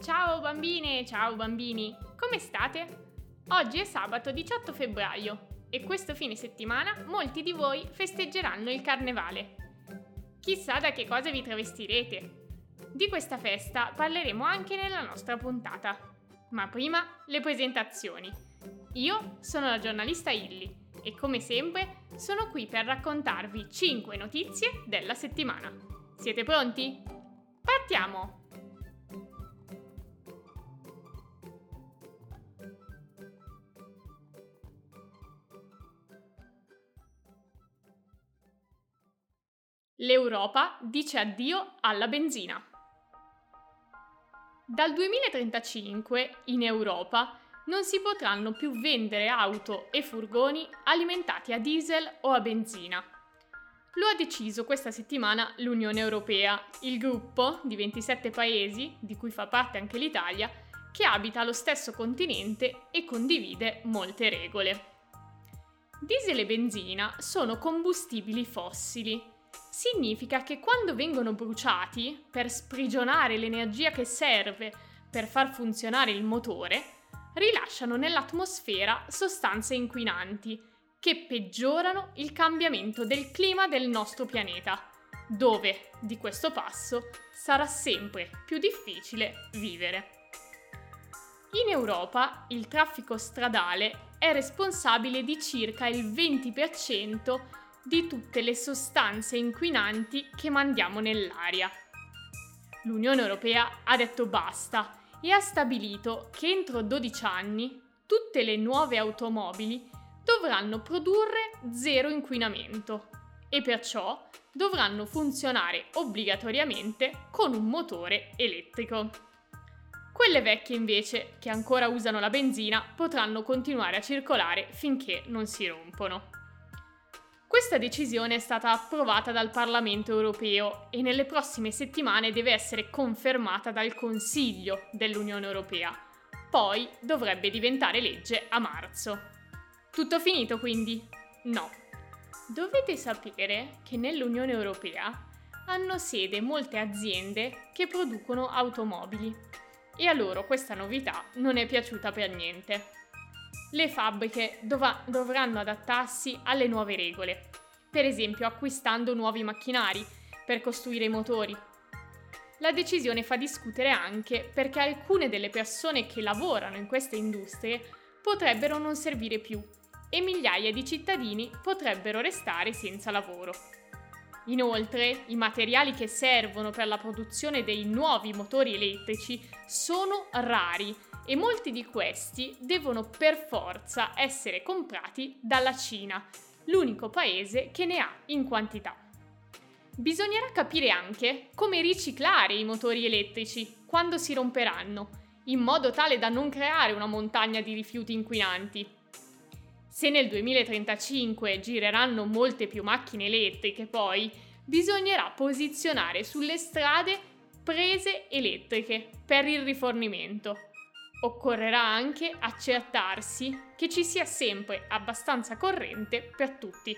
Ciao bambine, ciao bambini, come state? Oggi è sabato 18 febbraio e questo fine settimana molti di voi festeggeranno il carnevale. Chissà da che cosa vi travestirete. Di questa festa parleremo anche nella nostra puntata. Ma prima le presentazioni. Io sono la giornalista Illy e come sempre sono qui per raccontarvi 5 notizie della settimana. Siete pronti? Partiamo! L'Europa dice addio alla benzina. Dal 2035 in Europa non si potranno più vendere auto e furgoni alimentati a diesel o a benzina. Lo ha deciso questa settimana l'Unione Europea, il gruppo di 27 paesi, di cui fa parte anche l'Italia, che abita lo stesso continente e condivide molte regole. Diesel e benzina sono combustibili fossili significa che quando vengono bruciati, per sprigionare l'energia che serve per far funzionare il motore, rilasciano nell'atmosfera sostanze inquinanti che peggiorano il cambiamento del clima del nostro pianeta, dove di questo passo sarà sempre più difficile vivere. In Europa il traffico stradale è responsabile di circa il 20% di tutte le sostanze inquinanti che mandiamo nell'aria. L'Unione Europea ha detto basta e ha stabilito che entro 12 anni tutte le nuove automobili dovranno produrre zero inquinamento e perciò dovranno funzionare obbligatoriamente con un motore elettrico. Quelle vecchie invece, che ancora usano la benzina, potranno continuare a circolare finché non si rompono. Questa decisione è stata approvata dal Parlamento europeo e nelle prossime settimane deve essere confermata dal Consiglio dell'Unione europea. Poi dovrebbe diventare legge a marzo. Tutto finito quindi? No. Dovete sapere che nell'Unione europea hanno sede molte aziende che producono automobili e a loro questa novità non è piaciuta per niente le fabbriche dov- dovranno adattarsi alle nuove regole, per esempio acquistando nuovi macchinari per costruire i motori. La decisione fa discutere anche perché alcune delle persone che lavorano in queste industrie potrebbero non servire più e migliaia di cittadini potrebbero restare senza lavoro. Inoltre, i materiali che servono per la produzione dei nuovi motori elettrici sono rari e molti di questi devono per forza essere comprati dalla Cina, l'unico paese che ne ha in quantità. Bisognerà capire anche come riciclare i motori elettrici quando si romperanno, in modo tale da non creare una montagna di rifiuti inquinanti. Se nel 2035 gireranno molte più macchine elettriche, poi bisognerà posizionare sulle strade prese elettriche per il rifornimento Occorrerà anche accertarsi che ci sia sempre abbastanza corrente per tutti.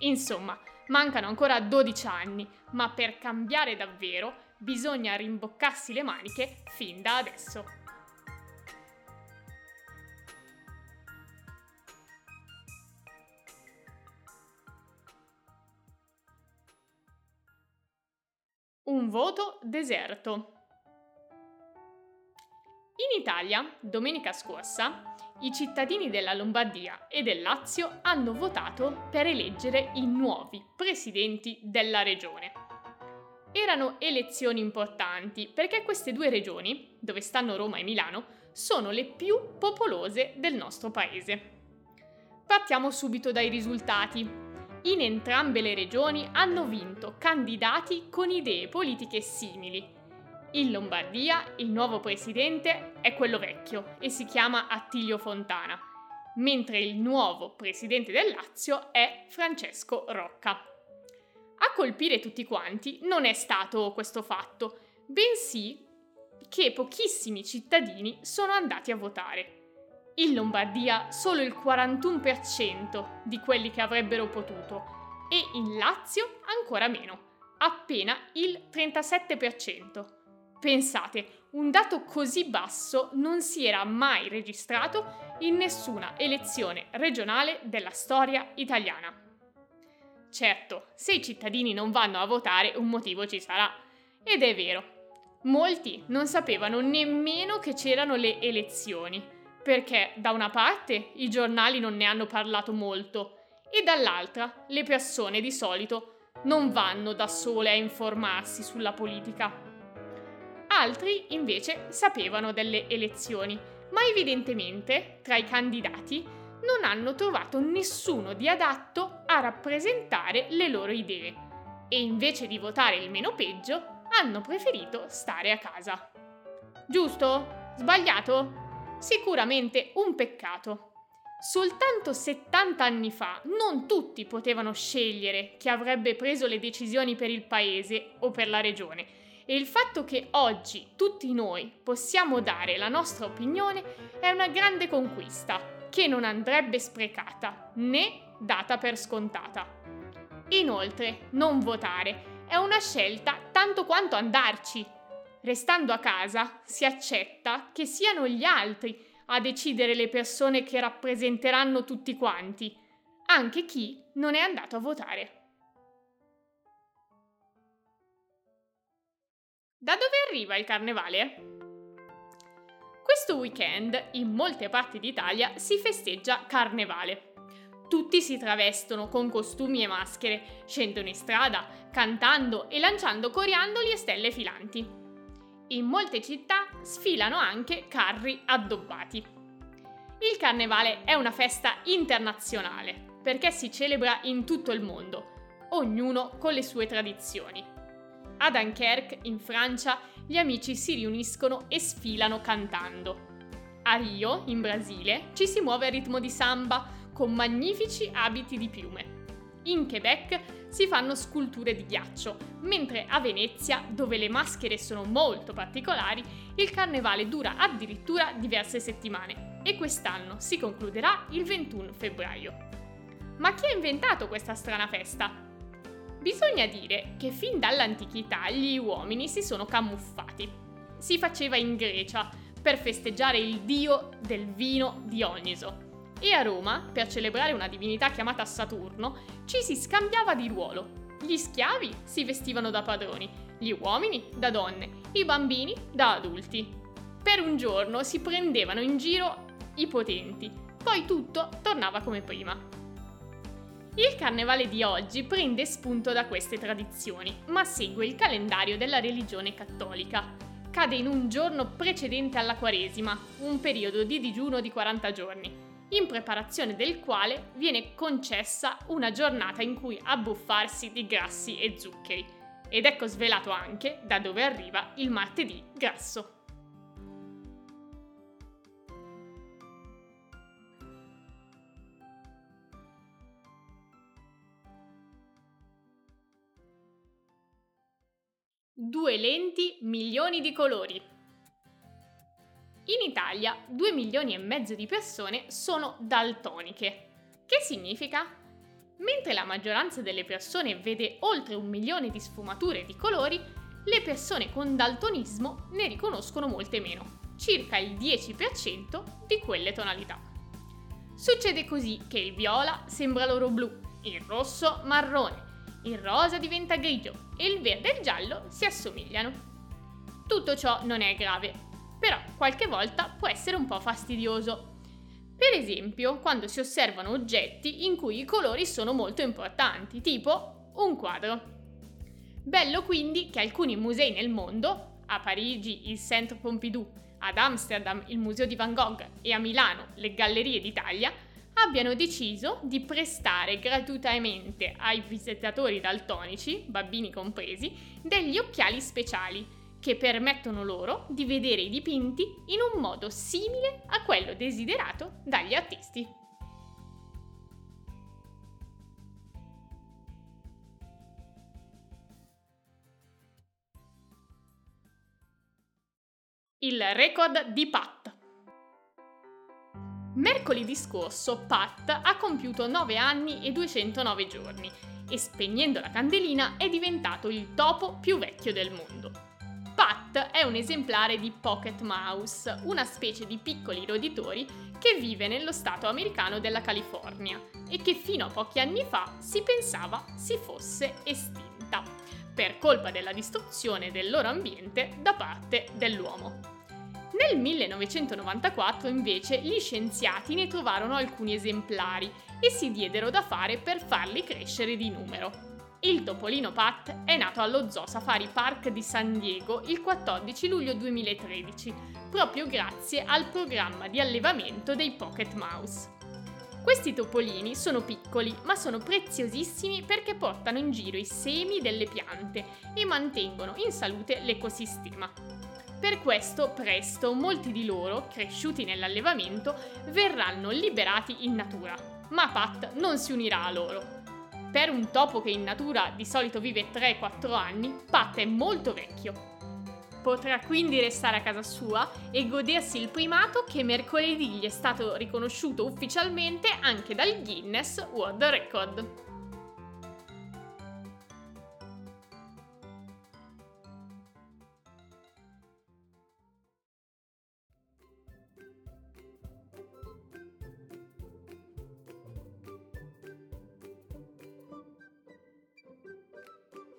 Insomma, mancano ancora 12 anni, ma per cambiare davvero bisogna rimboccarsi le maniche fin da adesso. Un voto deserto. Italia, domenica scorsa, i cittadini della Lombardia e del Lazio hanno votato per eleggere i nuovi presidenti della regione. Erano elezioni importanti perché queste due regioni, dove stanno Roma e Milano, sono le più popolose del nostro paese. Partiamo subito dai risultati. In entrambe le regioni hanno vinto candidati con idee politiche simili in Lombardia il nuovo presidente è quello vecchio e si chiama Attilio Fontana, mentre il nuovo presidente del Lazio è Francesco Rocca. A colpire tutti quanti non è stato questo fatto, bensì che pochissimi cittadini sono andati a votare. In Lombardia solo il 41% di quelli che avrebbero potuto e in Lazio ancora meno, appena il 37%. Pensate, un dato così basso non si era mai registrato in nessuna elezione regionale della storia italiana. Certo, se i cittadini non vanno a votare un motivo ci sarà. Ed è vero. Molti non sapevano nemmeno che c'erano le elezioni, perché da una parte i giornali non ne hanno parlato molto e dall'altra le persone di solito non vanno da sole a informarsi sulla politica. Altri invece sapevano delle elezioni, ma evidentemente tra i candidati non hanno trovato nessuno di adatto a rappresentare le loro idee e invece di votare il meno peggio hanno preferito stare a casa. Giusto? Sbagliato? Sicuramente un peccato. Soltanto 70 anni fa non tutti potevano scegliere chi avrebbe preso le decisioni per il paese o per la regione e il fatto che oggi tutti noi possiamo dare la nostra opinione è una grande conquista che non andrebbe sprecata né data per scontata. Inoltre, non votare è una scelta tanto quanto andarci. Restando a casa si accetta che siano gli altri a decidere le persone che rappresenteranno tutti quanti, anche chi non è andato a votare. Da dove arriva il carnevale? Questo weekend in molte parti d'Italia si festeggia carnevale. Tutti si travestono con costumi e maschere, scendono in strada, cantando e lanciando coriandoli e stelle filanti. In molte città sfilano anche carri addobbati. Il carnevale è una festa internazionale perché si celebra in tutto il mondo, ognuno con le sue tradizioni. A Dunkerque, in Francia, gli amici si riuniscono e sfilano cantando. A Rio, in Brasile, ci si muove a ritmo di samba con magnifici abiti di piume. In Quebec si fanno sculture di ghiaccio, mentre a Venezia, dove le maschere sono molto particolari, il carnevale dura addirittura diverse settimane e quest'anno si concluderà il 21 febbraio. Ma chi ha inventato questa strana festa? Bisogna dire che fin dall'antichità gli uomini si sono camuffati. Si faceva in Grecia per festeggiare il dio del vino Dioniso e a Roma, per celebrare una divinità chiamata Saturno, ci si scambiava di ruolo. Gli schiavi si vestivano da padroni, gli uomini da donne, i bambini da adulti. Per un giorno si prendevano in giro i potenti, poi tutto tornava come prima. Il carnevale di oggi prende spunto da queste tradizioni, ma segue il calendario della religione cattolica. Cade in un giorno precedente alla Quaresima, un periodo di digiuno di 40 giorni, in preparazione del quale viene concessa una giornata in cui abbuffarsi di grassi e zuccheri. Ed ecco svelato anche da dove arriva il martedì grasso. Due lenti, milioni di colori. In Italia 2 milioni e mezzo di persone sono daltoniche. Che significa? Mentre la maggioranza delle persone vede oltre un milione di sfumature di colori, le persone con daltonismo ne riconoscono molte meno, circa il 10% di quelle tonalità. Succede così che il viola sembra loro blu, il rosso marrone, il rosa diventa grigio e il verde e il giallo si assomigliano. Tutto ciò non è grave, però qualche volta può essere un po' fastidioso. Per esempio, quando si osservano oggetti in cui i colori sono molto importanti, tipo un quadro. Bello quindi che alcuni musei nel mondo, a Parigi il Centre Pompidou, ad Amsterdam il Museo di Van Gogh e a Milano le Gallerie d'Italia, abbiano deciso di prestare gratuitamente ai visitatori daltonici, bambini compresi, degli occhiali speciali che permettono loro di vedere i dipinti in un modo simile a quello desiderato dagli artisti. Il record di Pat. Mercoledì scorso Pat ha compiuto 9 anni e 209 giorni e spegnendo la candelina è diventato il topo più vecchio del mondo. Pat è un esemplare di Pocket Mouse, una specie di piccoli roditori che vive nello stato americano della California e che fino a pochi anni fa si pensava si fosse estinta, per colpa della distruzione del loro ambiente da parte dell'uomo. Nel 1994 invece gli scienziati ne trovarono alcuni esemplari e si diedero da fare per farli crescere di numero. Il topolino Pat è nato allo Zoo Safari Park di San Diego il 14 luglio 2013, proprio grazie al programma di allevamento dei Pocket Mouse. Questi topolini sono piccoli, ma sono preziosissimi perché portano in giro i semi delle piante e mantengono in salute l'ecosistema. Per questo, presto, molti di loro, cresciuti nell'allevamento, verranno liberati in natura. Ma Pat non si unirà a loro, per un topo che in natura di solito vive 3-4 anni, Pat è molto vecchio. Potrà quindi restare a casa sua e godersi il primato che mercoledì gli è stato riconosciuto ufficialmente anche dal Guinness World Record.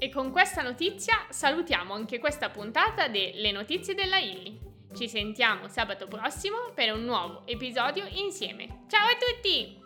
E con questa notizia salutiamo anche questa puntata delle notizie della Illy. Ci sentiamo sabato prossimo per un nuovo episodio insieme. Ciao a tutti!